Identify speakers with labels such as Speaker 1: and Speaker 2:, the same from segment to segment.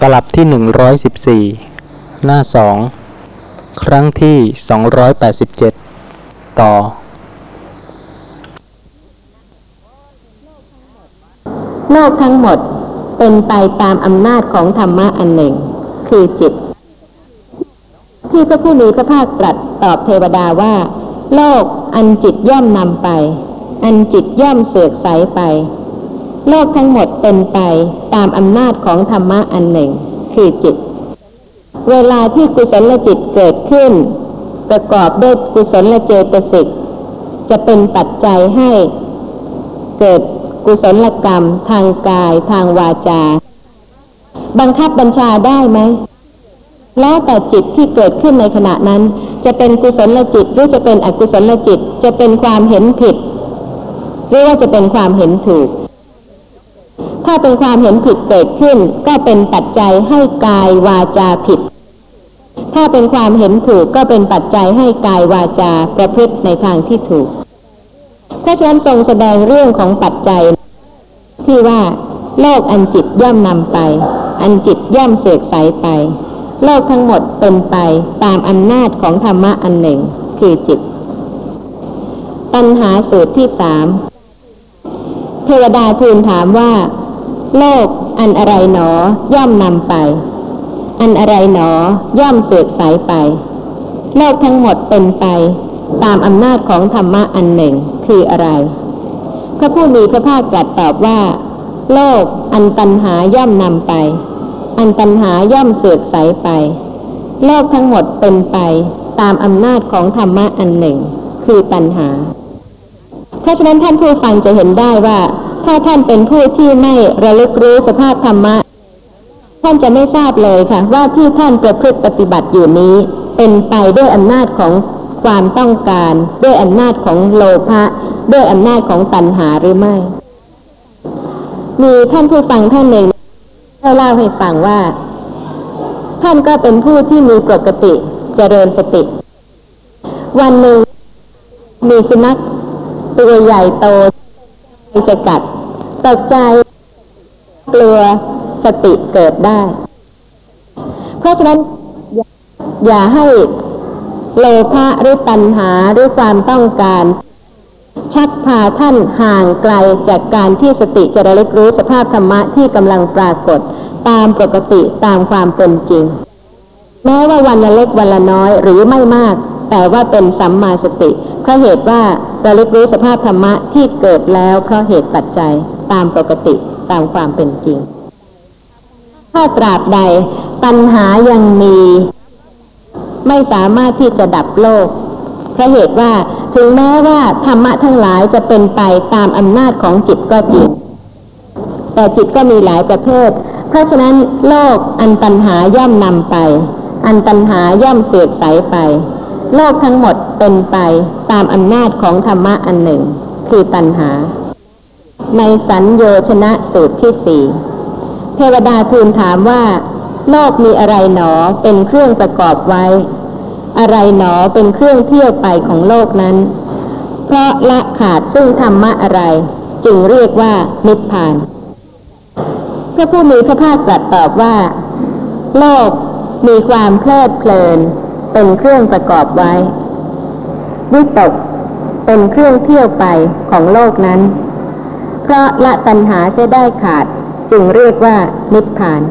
Speaker 1: ตลับที่ 114 หน้าสองครั้งที่ 287 ต่อ
Speaker 2: โลกทั้งหมดเป็นไปตามอำนาจของธรรมะอันหนึ่ง คือจิต ที่พระผู้มีพระภาคตรัสตอบเทวดาว่า โลกอันจิตย่อมนำไป อันจิตย่อมเสือกใสไป โลกทั้งหมดเป็นไปตามอำนาจของธรรมะอันหนึ่ง คือจิต เวลาที่กุศลจิตเกิดขึ้น ประกอบด้วยกุศลเจตสิกจะเป็นปัจจัยให้เกิดกุศลกรรม ทางกาย ทางวาจา บังคับบัญชาได้ไหม แล้วแต่จิตที่เกิดขึ้นในขณะนั้น จะเป็นกุศลจิตหรือจะเป็นอกุศลจิต จะเป็นความเห็นผิด หรือว่าจะเป็นความเห็นถูก ถ้าเป็นความเห็นผิดเกิดขึ้น ก็เป็นปัจจัยให้กายวาจาผิด ถ้าเป็นความเห็นถูกก็เป็นปัจจัยให้กายวาจาประพฤติในทางที่ถูกพระเจ้าทรงแสดงเรื่องของปัจจัย ที่ว่า โลกอันจิตย่อมนำไป อันจิตย่อมเสกใสไป โลกทั้งหมดเป็นไปตามอำนาจของธรรมะอันหนึ่ง คือจิต ปัญหาสูตรที่สาม เทวดาทูลถามว่า โลกอันอะไรหนอย่อมนำไป อันอะไรหนอย่อมเสกใสไป โลกทั้งหมดเป็นไป ตามอำนาจของธรรมะอันหนึ่งคืออะไร พระผู้มีพระภาคตรัสตอบว่า โลกอันตัญหาย่อมนำไป อันตัญหาย่อมเสื่อมใสไป โลกทั้งหมดเป็นไป ตามอำนาจของธรรมะอันหนึ่ง คือตัญหา เพราะฉะนั้นท่านผู้ฟังจะเห็นได้ว่า ถ้าท่านเป็นผู้ที่ไม่ระลึกรู้สภาพธรรมะ ท่านจะไม่ทราบเลยค่ะ ว่าที่ท่านประพฤติปฏิบัติอยู่นี้ เป็นไปด้วยอำนาจของความต้องการ ด้วยอำนาจของโลภะด้วยอำนาจของตัณหาหรือไม่ มีท่านผู้ฟังท่านหนึ่งได้เล่าให้ฟังว่า ท่านก็เป็นผู้ที่มีปกติเจริญสติ วันหนึ่งมีสุนัข ตัวใหญ่โตจะกัดตกใจกลัวสติเกิดได้ เพราะฉะนั้นอย่าให้โลภะหรือตัณหาหรือความต้องการ ชักพาท่านห่างไกลจากการที่สติจะระลึกรู้สภาพธรรมะที่กำลังปรากฏ ตามปกติตามความเป็นจริง แม้ว่าวันละเล็กวันละน้อยหรือไม่มาก แต่ว่าเป็นสัมมาสติ เพราะเหตุว่าระลึกรู้สภาพธรรมะที่เกิดแล้วเพราะเหตุปัจจัยตามปกติตามความเป็นจริง ถ้าตราบใดตัณหายังมี ไม่สามารถที่จะดับโลก เพราะเหตุว่าถึงแม้ว่าธรรมะทั้งหลายจะเป็นไปตามอำนาจของจิตก็จริง แต่จิตก็มีหลายประเภท เพราะฉะนั้นโลกอันตัญหาย่อมนำไป อันตัญหาย่อมเสื่อมใสไป โลกทั้งหมดเป็นไปตามอำนาจของธรรมะอันหนึ่ง คือตัญหา ในสัญโยชนะสูตรที่สี่เทวดาทูลถามว่า โลกมีอะไรหนอเป็นเครื่องประกอบไว้ อะไรหนอเป็นเครื่องเที่ยวไปของโลกนั้น เพราะละขาดซึ่งธรรมะอะไร จึงเรียกว่านิพพาน พระผู้มีพระภาคตรัสตอบว่า โลกมีความเพลิดเพลิน เป็นเครื่องประกอบไว้ วิตกเป็นเครื่องเที่ยวไปของโลกนั้น เพราะละตัณหาจะได้ขาดจึงเรียกว่านิพพาน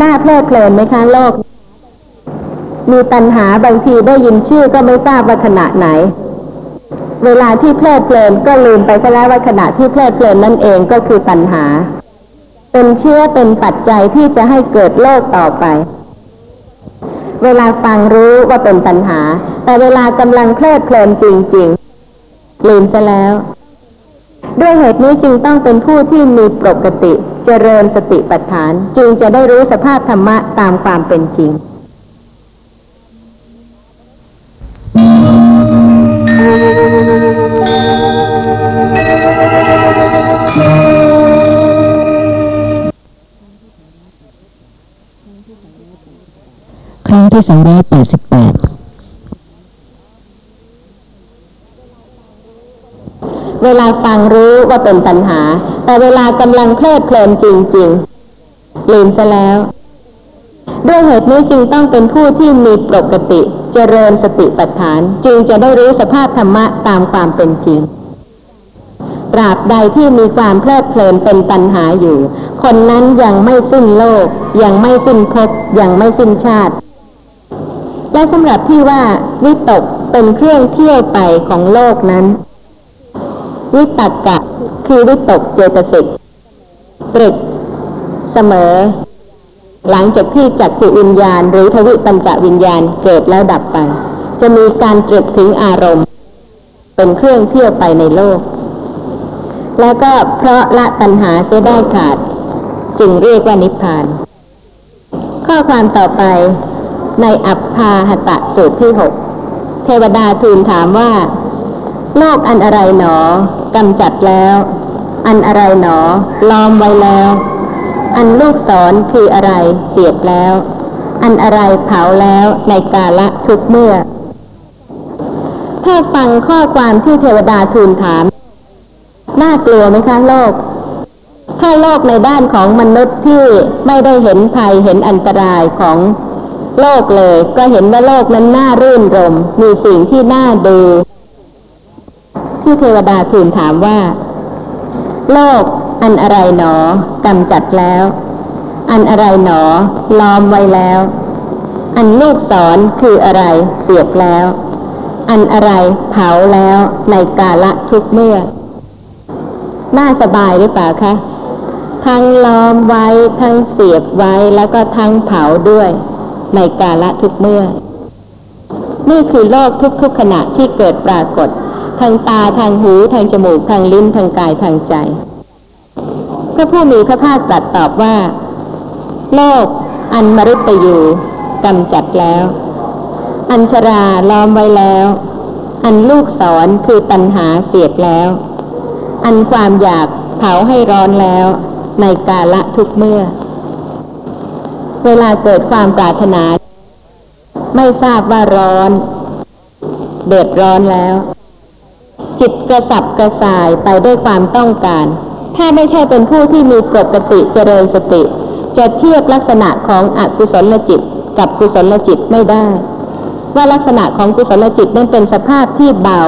Speaker 2: น่าเพลิดเพลินไหมคะโลก มีตัณหาบางทีได้ยินชื่อก็ไม่ทราบว่าขณะไหน เวลาที่เพลิดเพลินก็ลืมไปซะแล้วว่าขณะที่เพลิดเพลินนั่นเองก็คือตัณหา เป็นเชื่อเป็นปัจจัยที่จะให้เกิดโลกต่อไป เวลาฟังรู้ว่าเป็นตัณหา แต่เวลากำลังเพลิดเพลินจริงๆลืมซะแล้ว ด้วยเหตุนี้จึงต้องเป็นผู้ที่มีปกติ เจริญสติปัฏฐาน จึงจะได้รู้สภาพธรรมะตามความเป็นจริง
Speaker 3: ที่สองร้อยแปดสิบแปด
Speaker 2: เวลาฟังรู้ว่าเป็นตัณหา แต่เวลากำลังเพลิดเพลินจริง ๆ ลืมซะแล้ว ด้วยเหตุนี้จึงต้องเป็นผู้ที่มีปกติ เจริญสติปัฏฐาน จึงจะได้รู้สภาพธรรมะตามความเป็นจริงตราบใดที่มีความเพลิดเพลินเป็นตัณหาอยู่ คนนั้นยังไม่สิ้นโลก ยังไม่สิ้นภพยังไม่สิ้นชาติ และสำหรับที่ว่าวิตกเป็นเครื่องเที่ยวไปของโลกนั้น วิตกกะ คือวิตกเจตสิกตรึก เสมอ หลังจากที่จักขุวิญญาณ หรือทวิปัญจวิญญาณเกิดแล้วดับไป จะมีการตรึกถึงอารมณ์ เป็นเครื่องเที่ยวไปในโลก แล้วก็เพราะละตัณหาเสียได้ขาด จึงเรียกว่านิพพาน ข้อความต่อไป ในอัปพาหตะสูตรที่หกเทวดาทูลถามว่า โลกอันอะไรหนอกำจัดแล้ว อันอะไรหนอล้อมไว้แล้ว อันลูกศรคืออะไรเสียบแล้ว อันอะไรเผาแล้วในกาละทุกเมื่อ ถ้าฟังข้อความที่เทวดาทูลถาม น่ากลัวไหมคะโลกถ้าโลกในด้านของมนุษย์ที่ไม่ได้เห็นภัยเห็นอันตรายของ โลกเลย ก็เห็นว่าโลกนั้นน่ารื่นรม มีสิ่งที่น่าดู ที่เทวดาทูลถามว่า โลกอันอะไรหนอกำจัดแล้ว อันอะไรหนอล้อมไว้แล้ว อันลูกศรคืออะไรเสียบแล้ว อันอะไรเผาแล้วในกาละทุกเมื่อ น่าสบายหรือเปล่าคะทั้งล้อมไว้ทั้งเสียบไว้แล้วก็ทั้งเผาด้วย ในกาละทุกเมื่อ นี่คือโลกทุกๆขณะที่เกิดปรากฏ ทางตาทางหูทางจมูกทางลิ้นทางกายทางใจ พระผู้มีพระภาคตรัสตอบว่า โลกอันมรุตยูกำจัดแล้ว อัญชราล้อมไว้แล้ว อันลูกศรคือตัณหาเสียดแล้ว อันความอยากเผาให้ร้อนแล้ว ในกาละทุกเมื่อ เวลาเกิดความปรารถนา ไม่ทราบว่าร้อน เดือดร้อนแล้ว จิตกระสับกระส่ายไปด้วยความต้องการ ถ้าไม่ใช่เป็นผู้ที่มีปกติเจริญสติ จะเทียบลักษณะของอกุศลจิตกับกุศลจิตไม่ได้ ว่าลักษณะของกุศลจิตนั้นเป็นสภาพที่เบา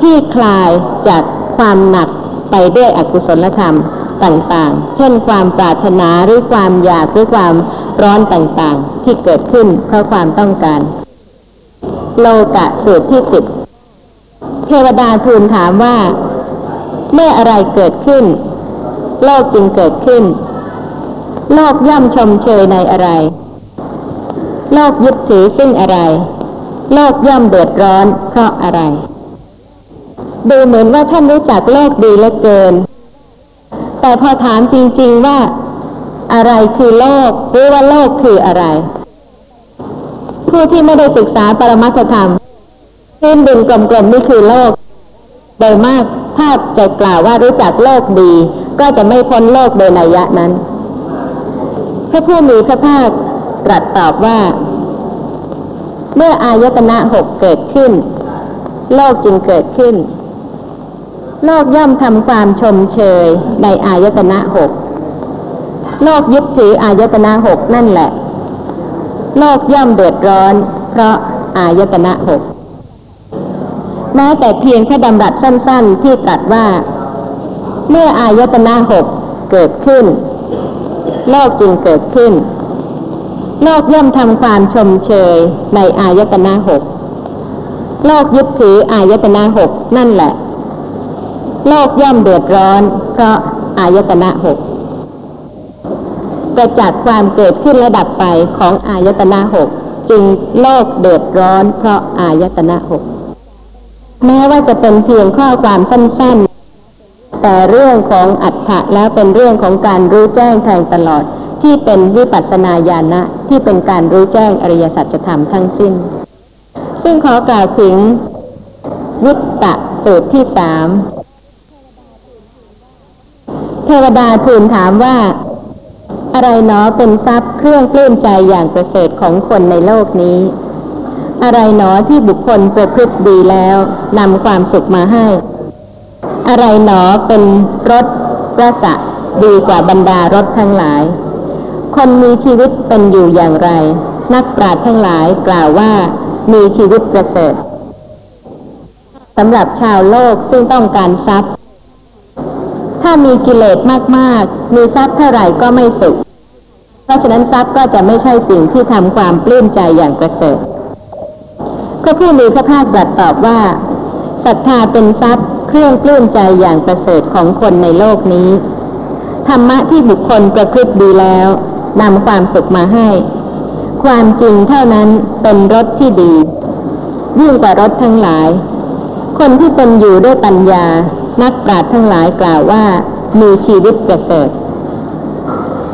Speaker 2: ที่คลายจากความหนักไปด้วยอกุศลธรรม ต่างๆ เช่นความปรารถนาหรือความอยากหรือความร้อนต่างๆ ที่เกิดขึ้นเพราะความต้องการ โลกะสูตรที่สิบเทวดาทูลถามว่า เมื่ออะไรเกิดขึ้น โลกจึงเกิดขึ้น โลกย่อมชมเชยในอะไร โลกยึดถือซึ่งอะไร โลกย่อมเดือดร้อนเพราะอะไร ดูเหมือนว่าท่านรู้จักโลกดีเหลือเกิน แต่พอถามจริง ๆว่าอะไรคือโลกหรือว่าโลกคืออะไร ผู้ที่ไม่ได้ศึกษาปรมัตถธรรมพื้นดินกลมๆนี่คือโลก โดยมากถ้าจะกล่าวว่ารู้จักโลกดี ก็จะไม่พ้นโลกโดยนัยยะนั้นพระผู้มีพระภาคตรัสตอบว่า เมื่ออายตนะหกเกิดขึ้น โลกจึงเกิดขึ้น โลกย่อมทำความชมเชยในอายตนะหกโลกยึดถืออายตนะหกนั่นแหละ โลกย่อมเดือดร้อน เพราะอายตนะหกแม้แต่เพียงแค่ดำรัสสั้น ๆ ที่ตรัสว่า เมื่ออายตนะหกเกิดขึ้น โลกจึงเกิดขึ้น โลกย่อมทำความชมเชยในอายตนะหกโลกยึดถืออายตนะหกนั่นแหละ โลกย่อมเดือดร้อน เพราะอายตนะหกประจักษ์ความเกิดขึ้นระดับไปของอายตนะหกจึงโลกเดือดร้อน เพราะอายตนะหกแม้ว่าจะเป็นเพียงข้อความสั้นๆ แต่เรื่องของอัฏฐะแล้วเป็นเรื่องของการรู้แจ้งแทงตลอด ที่เป็นวิปัสสนาญาณะที่เป็นการรู้แจ้งอริยสัจธรรมทั้งสิ้น ซึ่งขอกล่าวถึงวิตตะสูตรที่สาม เทวดาทูลถามว่า อะไรเนาะเป็นทรัพย์เครื่องปลื้มใจอย่างประเสริฐของคนในโลกนี้ อะไรหนอที่บุคคลประพฤติดีแล้วนำความสุขมาให้ อะไรหนอเป็นรถปรสะดีกว่าบรรดารถทั้งหลาย คนมีชีวิตเป็นอยู่อย่างไร นักปราชญ์ทั้งหลายกล่าวว่ามีชีวิตประเสริฐสำหรับชาวโลกซึ่งต้องการทรัพย์ ถ้ามีกิเลสมากๆ มีทรัพย์เท่าไหร่ก็ไม่สุข เพราะฉะนั้นทรัพย์ก็จะไม่ใช่สิ่งที่ทำความปลื้มใจอย่างประเสริฐพระผู้มีพระภาคตรัสตอบว่าศรัทธาเป็นทรัพย์เครื่องปลื้มใจอย่างประเสริฐของคนในโลกนี้ธรรมะที่บุคคลประพฤติดีแล้วนำความสุขมาให้ ความจริงเท่านั้นเป็นรถที่ดี ยิ่งกว่ารถทั้งหลาย คนที่เป็นอยู่ด้วยปัญญา นักปราชญ์ทั้งหลายกล่าวว่ามีชีวิตประเสริฐ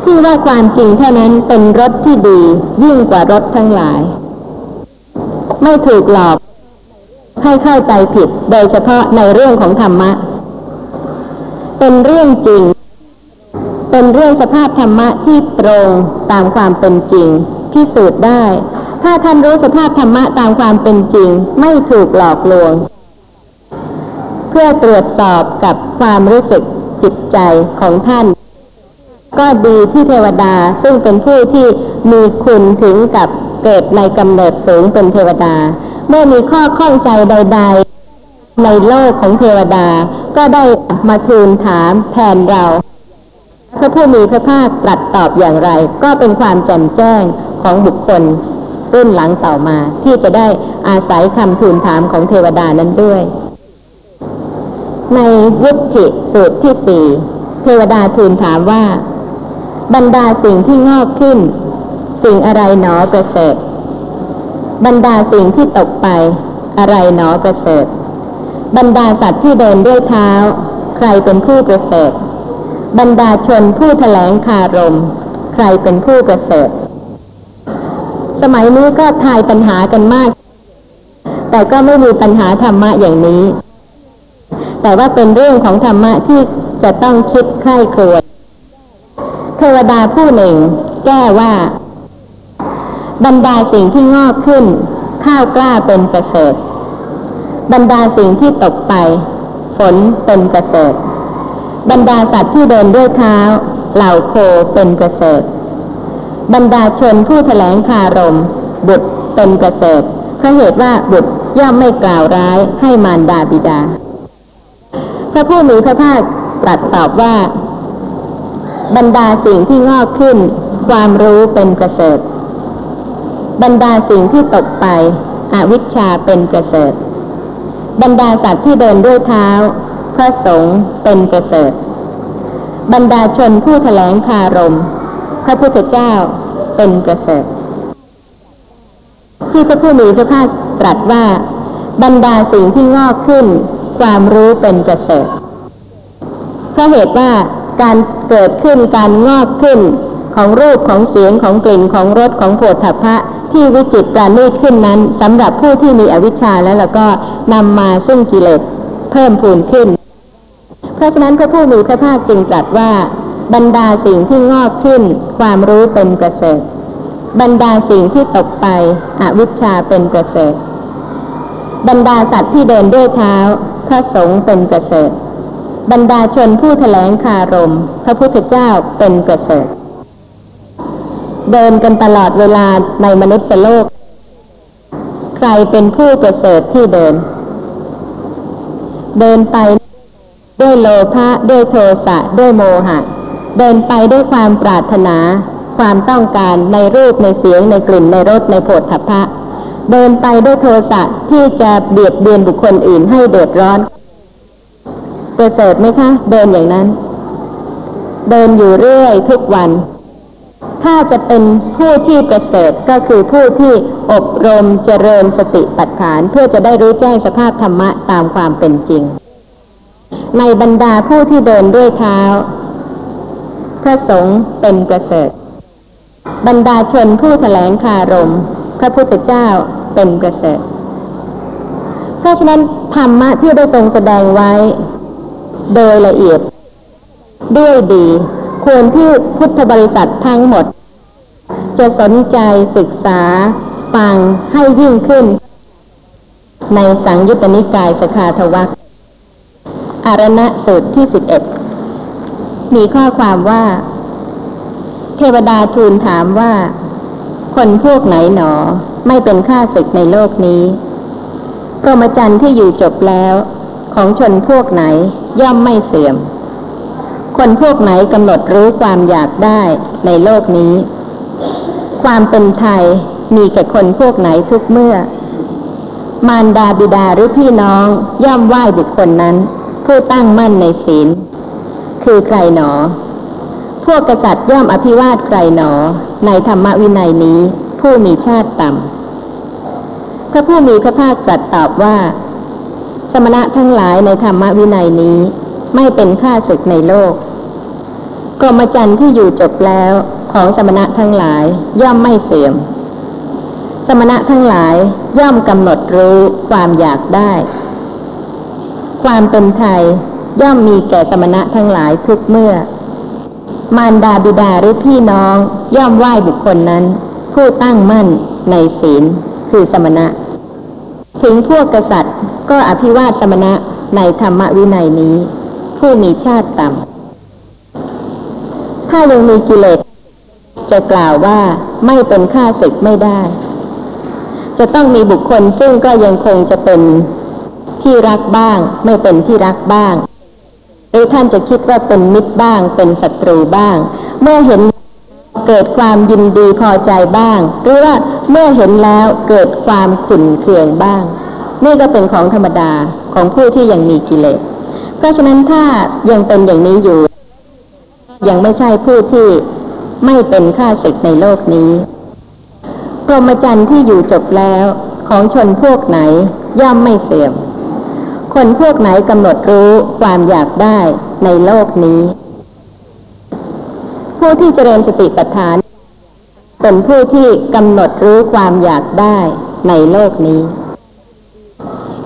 Speaker 2: ที่ว่าความจริงเท่านั้นเป็นรถที่ดียิ่งกว่ารถทั้งหลาย ไม่ถูกหลอก ให้เข้าใจผิดโดยเฉพาะในเรื่องของธรรมะ เป็นเรื่องจริง เป็นเรื่องสภาพธรรมะที่ตรงตามความเป็นจริงพิสูจน์ได้ ถ้าท่านรู้สภาพธรรมะตามความเป็นจริง ไม่ถูกหลอกลวง เพื่อตรวจสอบกับความรู้สึกจิตใจของท่าน ก็ดีที่เทวดาซึ่งเป็นผู้ที่มีคุณถึงกับเกิดในกำเนิดสูงเป็นเทวดา เมื่อมีข้อข้องใจใด ๆ ในโลกของเทวดา ก็ได้มาทูลถามแทนเราพระผู้มีพระภาคตรัสตอบอย่างไร ก็เป็นความแจ่มแจ้งของบุคคลรุ่นหลังต่อมาที่จะได้อาศัยคำทูลถามของเทวดานั้นด้วย ในวุฒิสูตรที่สี่เทวดาทูลถามว่า บรรดาสิ่งที่งอกขึ้น สิ่งอะไรหนอประเสริฐบรรดาสิ่งที่ตกไป อะไรหนอประเสริฐบรรดาสัตว์ที่เดินด้วยเท้า ใครเป็นผู้ประเสริฐบรรดาชนผู้แถลงคารม ใครเป็นผู้ประเสริฐสมัยนี้ก็ทายปัญหากันมาก แต่ก็ไม่มีปัญหาธรรมะอย่างนี้ แต่ว่าเป็นเรื่องของธรรมะที่จะต้องคิดใคร่ครวญเทวดาผู้หนึ่ง แก้ว่า บรรดาสิ่งที่งอกขึ้น ข้าวกล้าเป็นประเสริฐบรรดาสิ่งที่ตกไป ฝนเป็นประเสริฐบรรดาสัตว์ที่เดินด้วยเท้า เหล่าโคเป็นประเสริฐบรรดาชนผู้แถลงคารม บุตรเป็นประเสริฐเพราะเหตุว่าบุตรย่อมไม่กล่าวร้ายให้มารดาบิดา พระผู้มีพระภาคตรัสตอบว่า บรรดาสิ่งที่งอกขึ้น ความรู้เป็นประเสริฐ บรรดาสิ่งที่ตกไป อวิชชาเป็นประเสริฐ บรรดาสัตว์ที่เดินด้วยเท้า พระสงฆ์เป็นประเสริฐ บรรดาชนผู้แถลงคารม พระพุทธเจ้าเป็นประเสริฐที่พระผู้มีพระภาคตรัสว่า บรรดาสิ่งที่งอกขึ้น ความรู้เป็นประเสริฐเพราะเหตุว่าการเกิดขึ้นการงอกขึ้นของรูปของเสียงของกลิ่นของรสของโผฏฐัพพะที่วิจิตปราณีตขึ้นนั้นสำหรับผู้ที่มีอวิชชาแล้วแล้วก็นำมาซึ่งกิเลสเพิ่มพูนขึ้น เพราะฉะนั้นพระผู้มีพระภาคจึงตรัสว่า บรรดาสิ่งที่งอกขึ้น ความรู้เป็นประเสริฐบรรดาสิ่งที่ตกไปอวิชชาเป็นประเสริฐบรรดาสัตว์ที่เดินด้วยเท้า ระสงฆ์เป็นประเสริฐบรรดาชนผู้แถลงคารม พระพุทธเจ้าเป็นประเสริฐเดินกันตลอดเวลาในมนุษย์โลก ใครเป็นผู้ประเสริฐที่เดิน เดินไปด้วยโลภะด้วยโทสะด้วยโมหะ เดินไปด้วยความปรารถนา ความต้องการในรูปในเสียงในกลิ่นในรสในโผฏฐัพพะ เดินไปด้วยโทสะที่จะเบียดเบียนบุคคลอื่นให้เดือดร้อนประเสริฐไหมคะ เดินอย่างนั้น เดินอยู่เรื่อยทุกวัน ถ้าจะเป็นผู้ที่ประเสริฐก็คือผู้ที่อบรมเจริญสติปัฏฐาน เพื่อจะได้รู้แจ้งสภาพธรรมะตามความเป็นจริง ในบรรดาผู้ที่เดินด้วยเท้า พระสงฆ์เป็นประเสริฐ บรรดาชนผู้แถลงคารม พระพุทธเจ้า เป็นประเสริฐ เพราะฉะนั้นธรรมะที่ได้ทรงแสดงไว้ โดยละเอียด ด้วยดี ควรที่พุทธบริษัททั้งหมด จะสนใจศึกษาฟังให้ยิ่งขึ้น ในสังยุตตนิกายสคาทวัคอารณะสูตรที่สิบเอ็ดมีข้อความว่า เทเทวดาทูลถามว่า คนพวกไหนหนอ ไม่เป็นข้าศึกในโลกนี้พรหมจรรย์ที่อยู่จบแล้ว ของชนพวกไหนย่อมไม่เสื่อม คนพวกไหนกำหนดรู้ความอยากได้ในโลกนี้ ความเป็นไทยมีแก่คนพวกไหนทุกเมื่อ มารดาบิดาหรือพี่น้องย่อมไหว้บุคคลนั้น ผู้ตั้งมั่นในศีล คือใครหนอ พวกกษัตริย์ย่อมอภิวาทใครหนอ ในธรรมวินัยนี้ ผู้มีชาติต่ำพระผู้มีพระภาคตรัสตอบว่า สมณะทั้งหลายในธรรมวินัยนี้ ไม่เป็นข้าศึกในโลกกรมจรรย์ที่อยู่จบแล้วของสมณะทั้งหลายย่อมไม่เสื่อม สมณะทั้งหลายย่อมกำหนดรู้ความอยากได้ ความเป็นไทยย่อมมีแก่สมณะทั้งหลายทุกเมื่อ มารดาบิดาหรือพี่น้องย่อมไหว้บุคคลนั้น ผู้ตั้งมั่นในศีลคือสมณะ ถึงพวกกษัตริย์ก็อภิวาทสมณะในธรรมวินัยนี้ ผู้มีชาติต่ำถ้ายังมีกิเลสจะกล่าวว่าไม่เป็นข้าศึกไม่ได้ จะต้องมีบุคคลซึ่งก็ยังคงจะเป็นที่รักบ้าง ไม่เป็นที่รักบ้าง หรือท่านจะคิดว่าเป็นมิตรบ้าง เป็นศัตรูบ้าง เมื่อเห็นเกิดความยินดีพอใจบ้าง หรือว่าเมื่อเห็นแล้วเกิดความขุ่นเคืองบ้าง นี่ก็เป็นของธรรมดาของผู้ที่ยังมีกิเลสเพราะฉะนั้นถ้ายังเป็นอย่างนี้อยู่ ยังไม่ใช่ผู้ที่ไม่เป็นข้าศึกในโลกนี้พรหมจรรย์ที่อยู่จบแล้วของชนพวกไหนย่อมไม่เสื่อม คนพวกไหนกำหนดรู้ความอยากได้ในโลกนี้ ผู้ที่เจริญสติปัฏฐาน เป็นผู้ที่กำหนดรู้ความอยากได้ในโลกนี้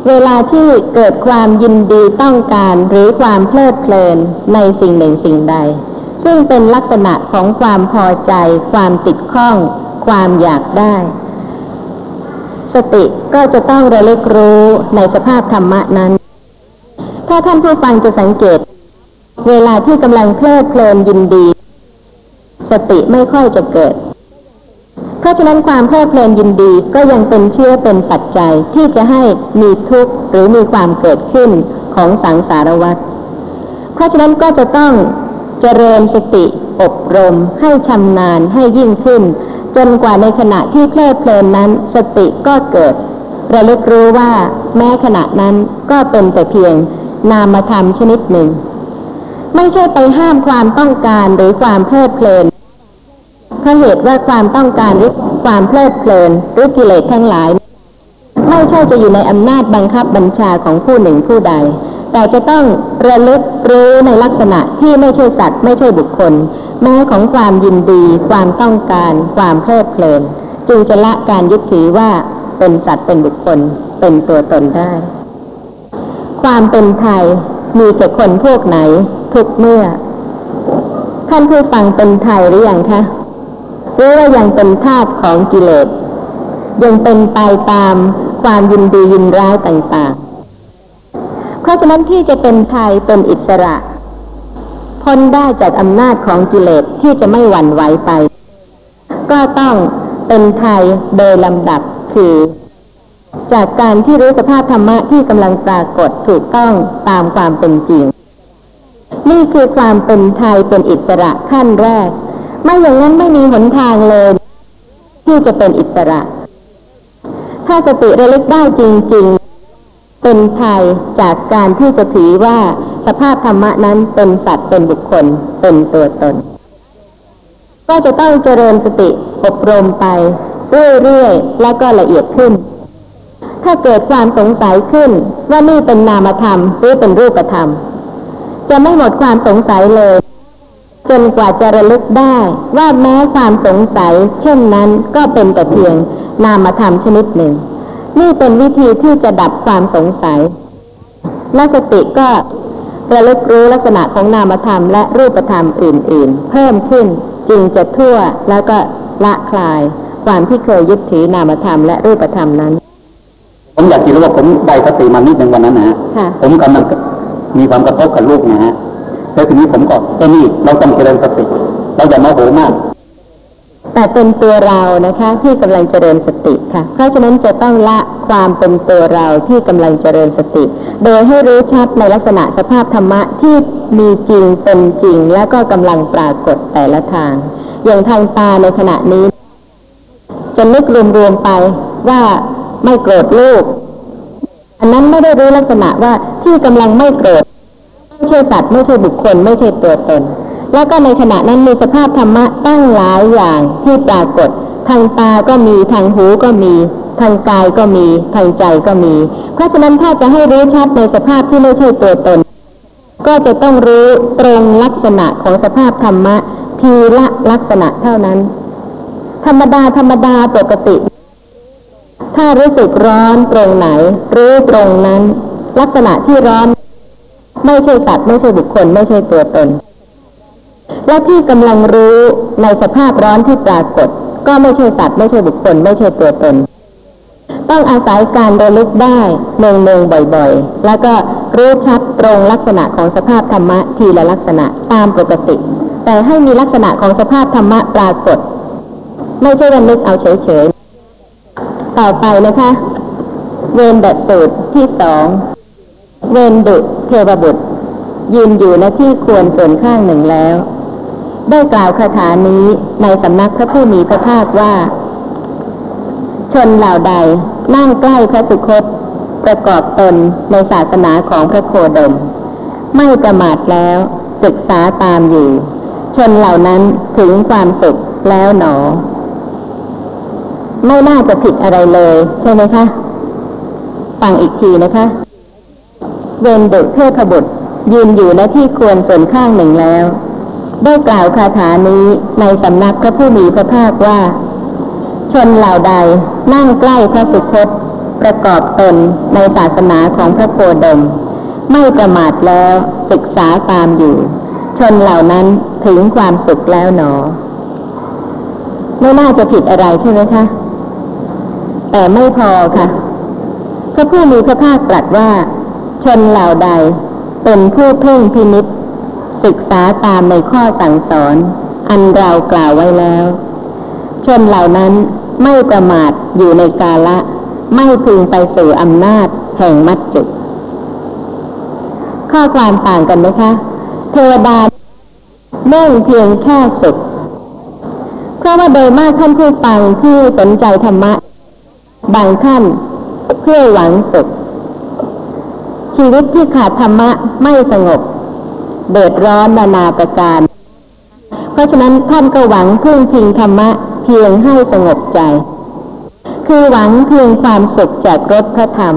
Speaker 2: เวลาที่เกิดความยินดีต้องการหรือความเพลิดเพลินในสิ่งหนึ่งสิ่งใด ซึ่งเป็นลักษณะของความพอใจ ความติดข้อง ความอยากได้สติก็จะต้องระลึกรู้ในสภาพธรรมะนั้น ถ้าท่านผู้ฟังจะสังเกต เวลาที่กำลังเพลิดเพลินยินดี สติไม่ค่อยจะเกิด เพราะฉะนั้นความเพลิดเพลินยินดีก็ยังเป็นเชื้อเป็นปัจจัยที่จะให้มีทุกข์หรือมีความเกิดขึ้นของสังสารวัฏเพราะฉะนั้นก็จะต้องเจริญสติอบรม ให้ชำนาญให้ยิ่งขึ้น จนกว่าในขณะที่เพลิดเพลินนั้น สติก็เกิดระลึกรู้ว่าแม้ขณะนั้นก็เป็นแต่เพียง นามธรรมชนิดหนึ่ง ไม่ใช่ไปห้ามความต้องการหรือความเพลิดเพลินเพราะเหตุว่าความต้องการหรือความเพลิดเพลินหรือกิเลสทั้งหลาย ไม่ใช่จะอยู่ในอำนาจบังคับบัญชาของผู้หนึ่งผู้ใด แต่จะต้องระลึกรู้ในลักษณะที่ไม่ใช่สัตว์ไม่ใช่บุคคล แม้ของความยินดี ความต้องการ ความเพลิดเพลิน จึงจะละการยึดถือว่าเป็นสัตว์เป็นบุคคลเป็นตัวตนได้ ความเป็นไทยมีแก่คนพวกไหน ทุกเมื่อ ท่านผู้ฟังเป็นไทยหรือยังคะหรือว่ายังเป็นทาสของกิเลสยังเป็นไปตามความยินดียินร้ายต่างๆ เพราะฉะนั้นที่จะเป็นไทยเป็นอิสระ พ้นได้จากอำนาจของกิเลสที่จะไม่หวั่นไหวไป ก็ต้องเป็นไทยโดยลำดับคือ จากการที่รู้สภาพธรรมะที่กำลังปรากฏถูกต้องตามความเป็นจริง นี่คือความเป็นไทยเป็นอิสระขั้นแรก ไม่อย่างนั้นไม่มีหนทางเลย ที่จะเป็นอิสระ ถ้าสติระลึกได้จริง ๆ เป็นไทยจากการที่จะถือว่าสภาพธรรมะนั้นเป็นสัตว์เป็นบุคคลเป็นตัวตน ก็จะต้องเจริญสติอบรมไปเรื่อยๆแล้วก็ละเอียดขึ้น ถ้าเกิดความสงสัยขึ้นว่านี่เป็นนามธรรมหรือเป็นรูปธรรม จะไม่หมดความสงสัยเลย จนกว่าจะระลึกได้ว่าแม้ความสงสัย เช่นนั้นก็เป็นแต่เพียงนามธรรมชนิดหนึ่ง นี่เป็นวิธีที่จะดับความสงสัยและสติก็ระลึกรู้ลักษณะของนามธรรมและรูปธรรมอื่น ๆ เพิ่มขึ้นจึงจะทั่วแล้วก็ละคลายความที่เคยยึดถือนามธรรมและรูปธรรมนั้น
Speaker 4: ผมอยากจะรู้ว่าผมได้สติมานิดหนึ่งวันนั้นนะฮะ
Speaker 2: ค่ะ
Speaker 4: ผมกำลังมีความกระทบกับลูกนะฮะแล้วทีนี้ผมก็เอ้นี่เราต้องเจริญสติเราอย่าโมโหมาก
Speaker 2: แต่เป็นตัวเรานะคะที่กำลังเจริญสติค่ะ เพราะฉะนั้นจะต้องละความเป็นตัวเราที่กำลังเจริญสติ โดยให้รู้ชัดในลักษณะสภาพธรรมะที่มีจริงเป็นจริง และก็กำลังปรากฏแต่ละทาง อย่างทางตาในขณะนี้ จะนึกรวมๆไปว่า ไม่โกรธลูก อันนั้นไม่ได้รู้ลักษณะว่าที่กำลังไม่โกรธไม่ใช่สัตว์ไม่ใช่บุคคล ไม่ใช่ตัวตน แล้วก็ในขณะนั้นมีสภาพธรรมะตั้งหลายอย่างที่ปรากฏ ทางตาก็มีทางหูก็มี ทางกายก็มีทางใจก็มี เพราะฉะนั้นถ้าจะให้รู้ชัดในสภาพที่ไม่ใช่ตัวตน ก็จะต้องรู้ตรงลักษณะของสภาพธรรมะทีละลักษณะเท่านั้น ธรรมดาธรรมดาปกติ ถ้ารู้สึกร้อนตรงไหน รู้ตรงนั้น ลักษณะที่ร้อน ไม่ใช่สัตว์ไม่ใช่บุคคล ไม่ใช่ตัวตน และที่กำลังรู้ในสภาพร้อนที่ปรากฏ ก็ไม่ใช่สัตว์ไม่ใช่บุคคล ไม่ใช่ตัวตน ต้องอาศัยการระลึกได้เนืองเนืองๆบ่อยๆ แล้วก็รู้ชัดตรงลักษณะของสภาพธรรมะทีละลักษณะตามปกติ แต่ให้มีลักษณะของสภาพธรรมะปรากฏ ไม่ใช่ว่านึกเอาเฉยๆ ต่อไปนะคะ เวนดัดสูตรที่สอง เวนดุเทวบุตร ยืนอยู่ในที่ควรส่วนข้างหนึ่งแล้ว ได้กล่าวคาถานี้ในสำนักพระผู้มีพระภาคว่า ชนเหล่าใดนั่งใกล้พระสุคต ประกอบตนในศาสนาของพระโคดม ไม่ประมาทแล้วศึกษาตามอยู่ ชนเหล่านั้นถึงความสุขแล้วหนอ ไม่น่าจะผิดอะไรเลยใช่ไหมคะฟังอีกทีนะคะเวนดุเทพบุตรยืนอยู่ในที่ควรส่วนข้างหนึ่งแล้ว ได้กล่าวคาถานี้ในสำนักพระผู้มีพระภาคว่า ชนเหล่าใดนั่งใกล้พระสุคตประกอบตนในศาสนาของพระโคดม ไม่ประมาทแล้วศึกษาตามอยู่ ชนเหล่านั้นถึงความสุขแล้วหนอ ไม่น่าจะผิดอะไรใช่ไหมคะ แต่ไม่พอค่ะพระผู้มีพระภาคตรัสว่า ชนเหล่าใด เป็นผู้เพ่งพินิษศึกษาตามในข้อสั่งสอน อันเรากล่าวไว้แล้ว ชนเหล่านั้นไม่ประมาทอยู่ในกาละ ไม่พึงไปสู่อำนาจแห่งมัจจุข้อความต่างกันไหมคะ เทวดาเนื่องเพียงแค่สุขเพราะว่าโดยมากท่านผู้ฟังที่สนใจธรรมะ บางท่านเพื่อหวังสุข ชีวิตที่ขาดธรรมะไม่สงบ เดือดร้อนนานาประการ เพราะฉะนั้นท่านก็หวังพึ่งพิงธรรมะเพียงให้สงบใจ คือหวังเพียงความสุขจากรสพระธรรม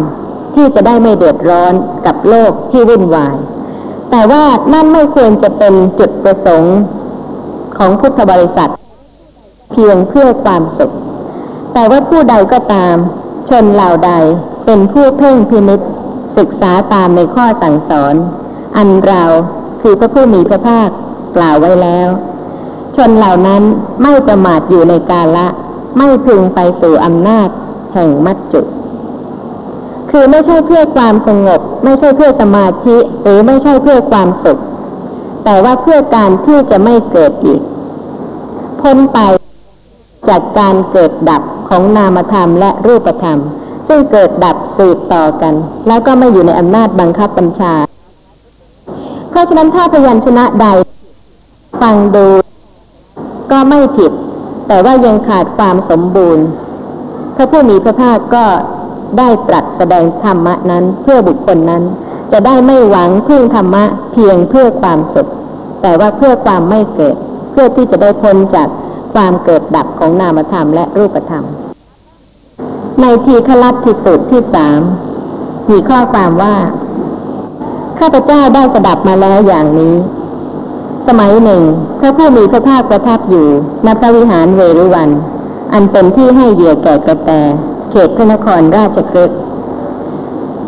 Speaker 2: ที่จะได้ไม่เดือดร้อนกับโลกที่วุ่นวาย แต่ว่านั่นไม่ควรจะเป็นจุดประสงค์ของพุทธบริษัท เพียงเพื่อความสุข แต่ว่าผู้ใดก็ตาม ชนเหล่าใดเป็นผู้เพ่งพินิษศึกษาตามในข้อสั่งสอน อันเราคือพระผู้มีพระภาคกล่าวไว้แล้ว ชนเหล่านั้นไม่ประมาทอยู่ในกาละ ไม่พึงไปสู่อำนาจแห่งมัจจุ คือไม่ใช่เพื่อความสงบ ไม่ใช่เพื่อสมาธิหรือไม่ใช่เพื่อความสุข แต่ว่าเพื่อการที่จะไม่เกิดอีกพ้นไปจากการเกิดดับ ของนามธรรมและรูปธรรม ซึ่งเกิดดับสืบต่อกัน แล้วก็ไม่อยู่ในอำนาจบังคับบัญชา เพราะฉะนั้นถ้าพยัญชนะใด ฟังดูก็ไม่ผิด แต่ว่ายังขาดความสมบูรณ์พระผู้มีพระภาคก็ได้ตรัสแสดงธรรมะนั้นเพื่อบุคคลนั้น จะได้ไม่หวังพึ่งธรรมะเพียงเพื่อความสุขแต่ว่าเพื่อความไม่เกิด เพื่อที่จะได้พ้นจาก ความเกิดดับของนามธรรมและรูปธรรม ในทีฆลัตทิสูตรที่สามมีข้อความว่า ข้าพเจ้าได้สดับมาแล้วอย่างนี้ สมัยหนึ่งพระผู้มีพระภาคประทับอยู่ณพระวิหารเวรุวัน อันเป็นที่ให้เหยื่อแก่กระแตเขตพระนครราชคฤห์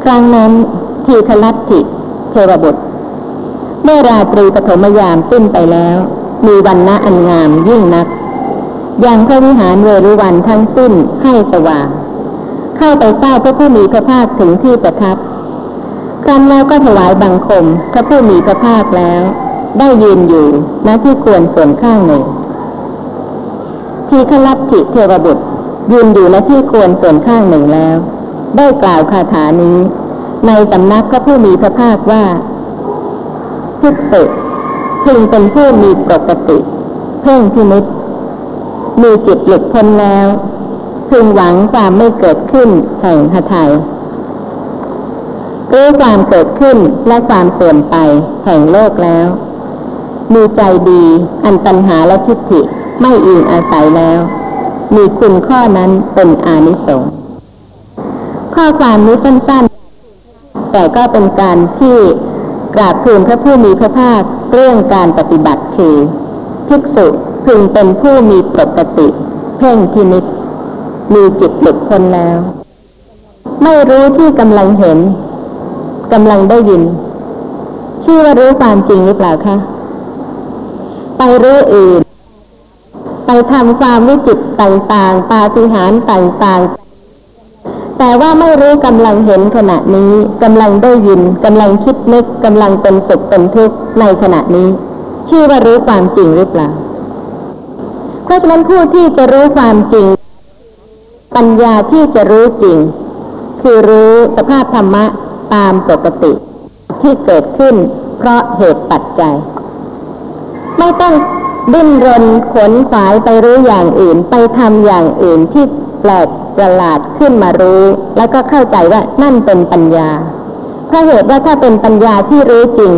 Speaker 2: ครั้งนั้นทีฆลัตถิเทวบุตร เมื่อราตรีปฐมยามสิ้นไปแล้ว มีวันณะอันงามยิ่งนัก ยังพระวิหารเวรุวันทั้งสิ้นให้สว่าง เข้าไปเฝ้าพระผู้มีพระภาคถึงที่ประทับครั้นแล้วก็ถวายบังคมพระผู้มีพระภาคแล้ว ได้ยืนอยู่ณที่ควรส่วนข้างหนึ่ง ทีฆลัทธิเทวบุตร ยืนอยู่ในที่ควรส่วนข้างหนึ่งแล้ว ได้กล่าวคาถานี้ ในสำนักพระผู้มีพระภาคว่าพิสุพึงเป็นผู้มีปกติ เพ่งพินิจ มีจิตหลุดพ้นแล้วพึงหวังความไม่เกิดขึ้นแห่งหทัยรู้ความเกิดขึ้นและความเสื่อมไปแห่งโลกแล้ว มีใจดีอันตัญหาและทิฏฐิไม่อิงอาศัยแล้ว มีคุณข้อนั้นเป็นอานิสงส์ข้อความนี้สั้นๆ แต่ก็เป็นการที่กราบทูลพระผู้มีพระภาคเรื่องการปฏิบัติคือภิกษุ พึงเป็นผู้มีปกติ เพ่งพินิจมีจิตหลุดพ้นแล้ว ไม่รู้ที่กำลังเห็นกำลังได้ยิน ชื่อว่ารู้ความจริงหรือเปล่าคะ ไปรู้อื่น ไปทำความวิจิตต่างๆ ปาฏิหาริย์ต่างๆ แต่ว่าไม่รู้กำลังเห็นขณะนี้กำลังได้ยินกำลังคิดนึกกำลังเป็นสุขเป็นทุกข์ในขณะนี้ ชื่อว่ารู้ความจริงหรือเปล่า ราะฉะนั้นผู้ที่จะรู้ความจริง ปัญญาที่จะรู้จริง คือรู้สภาพธรรมะตามปกติ ที่เกิดขึ้น เพราะเหตุปัจจัย ไม่ต้องดิ้นรนขนขวายไปรู้อย่างอื่น ไปทำอย่างอื่นที่แปลกประหลาดขึ้นมารู้ แล้วก็เข้าใจว่านั่นเป็นปัญญาเพราะเหตุว่าถ้าเป็นปัญญาที่รู้จริง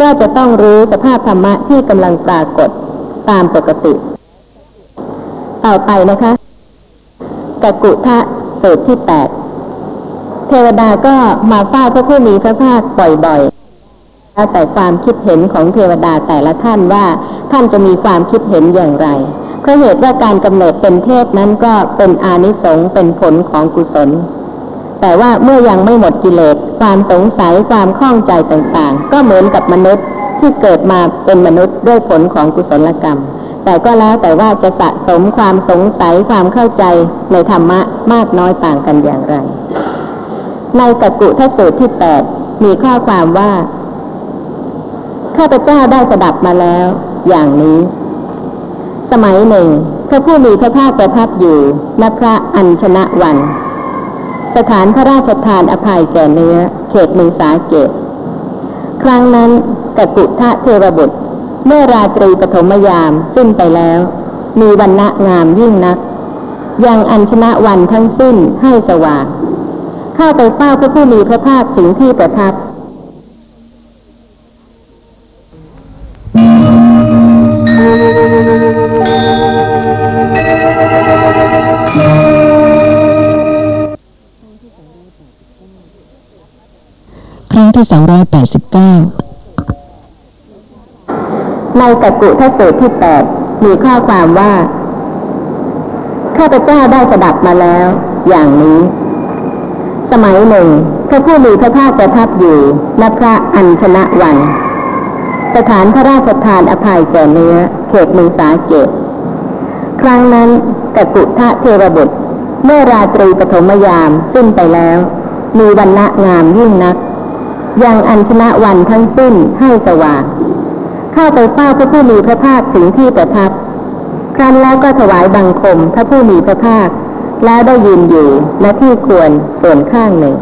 Speaker 2: ก็จะต้องรู้สภาพธรรมะที่กำลังปรากฏตามปกติ ต่อไปนะคะกกุทะสูตรที่แปดเทวดาก็มาเฝ้าพระผู้มีพระภาคบ่อยๆแล้วแต่ความคิดเห็นของเทวดาแต่ละท่านว่าท่านจะมีความคิดเห็นอย่างไรเพราะเหตุว่าการกำเนิดเป็นเทพนั้นก็เป็นอานิสงส์เป็นผลของกุศล แต่ว่าเมื่อยังไม่หมดกิเลสความสงสัยความข้องใจต่างๆ ก็เหมือนกับมนุษย์ที่เกิดมาเป็นมนุษย์ด้วยผลของกุศลกรรม แต่ก็แล้วแต่ว่าจะสะสมความสงสัยความเข้าใจในธรรมะมากน้อยต่างกันอย่างไร ในกักุทสูตรที่แปดมีข้อความว่าข้าพเจ้าได้สดับมาแล้ว อย่างนี้ สมัยหนึ่งพระผู้มีพระภาคประทับอยู่ณพระอัญชนะวัน สถานพระราชทานอภัยแก่เนื้อ เขตเมืองสาเกต ครั้งนั้นกกุทะเทวบุตร เมื่อราตรีปฐมยามสิ้นไปแล้ว มีวันณะงามยิ่งนัก ยังอัญชนะวันทั้งสิ้นให้สว่างเข้าไปเฝ้าพระผู้มีพระภาคถึงที่ประทับ
Speaker 3: ครั้งที่ 289
Speaker 2: ในกกุทสูตรที่แปดมีข้อความว่าข้าพเจ้าได้สดับมาแล้ว อย่างนี้ สมัยหนึ่งพระผู้มีพระภาคประทับอยู่ณพระอัญชนะวัน สถานพระราชทานอภัยแก่เนื้อ เขตมืองสาเกต ครั้งนั้นกกุทะเทวบุตร เมื่อราตรีปฐมยามสิ้นไปแล้ว มีวันณะงามยิ่งนัก ยังอัญชนะวันทั้งสิ้นให้สว่าง เข้าไปเฝ้าพระผู้มีพระภาคถึงที่ประทับ ครั้นแล้วก็ถวายบังคมพระผู้มีพระภาค แล้วได้ยืนอยู่ณที่ควรส่วนข้างหนึ่ง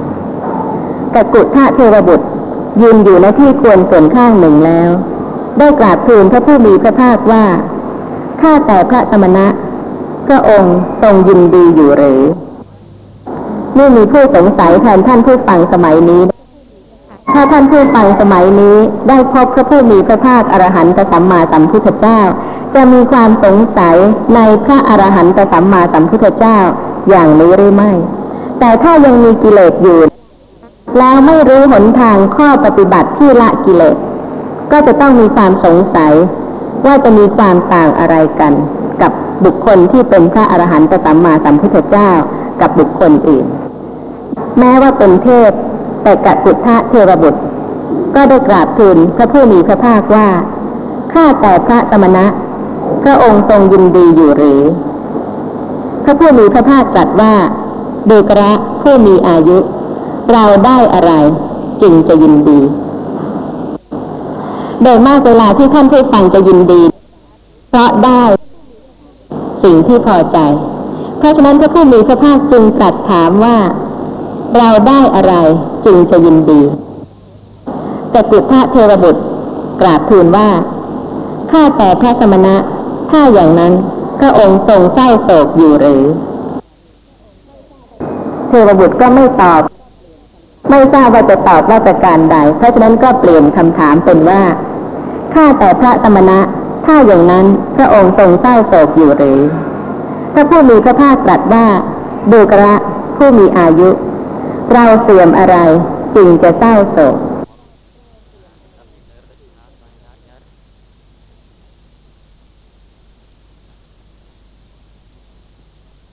Speaker 2: กกุทะเทวบุตร ยืนอยู่ณที่ควรส่วนข้างหนึ่งแล้ว ได้กราบทูลพระผู้มีพระภาคว่าข้าแต่พระสมณะพระองค์ทรงยินดีอยู่หรือนี่มีผู้สงสัยแทนท่านผู้ฟังสมัยนี้ ท่านผู้ฟังสมัยนี้ได้พบพระผู้มีพระภาคอรหันตสัมมาสัมพุทธเจ้า จะมีความสงสัยในพระอรหันตสัมมาสัมพุทธเจ้าอย่างนี้หรือไม่ แต่ถ้ายังมีกิเลสอยู่ แล้วไม่รู้หนทางข้อปฏิบัติที่ละกิเลส ก็จะต้องมีความสงสัย ว่าจะมีความต่างอะไรกัน กับบุคคลที่เป็นพระอรหันตสัมมาสัมพุทธเจ้า กับบุคคลอื่น แม้ว่าเป็นเทพ แต่กักุทะเทวบุตร ก็ได้กราบทูลพระผู้มีพระภาคว่า ข้าแต่พระสมณะ พระองค์ทรงยินดีอยู่หรือ พระผู้มีพระภาคตรัสว่าดูกระผู้มีอายุ เราได้อะไร จึงจะยินดี โดยมากเวลาที่ท่านผู้ฟังจะยินดี เพราะได้ สิ่งที่พอใจ เพราะฉะนั้นพระผู้มีพระภาคจึงตรัสถามว่า เราได้อะไรจึงจะยินดี แต่กุฏะเทวบุตรกราบทูลว่า ข้าแต่พระสมณะ ถ้าอย่างนั้นพระองค์ทรงเศร้าโศกอยู่หรือ เทวบุตรก็ไม่ตอบ ไม่ทราบว่าจะตอบว่าประการใด เพราะฉะนั้นก็เปลี่ยนคำถามเป็นว่า ข้าแต่พระสมณะ ถ้าอย่างนั้นพระองค์ทรงเศร้าโศกอยู่หรือพระผู้มีพระภาคตรัสว่าดูกระผู้มีอายุ เราเสื่อมอะไรจึงจะเศร้าโศก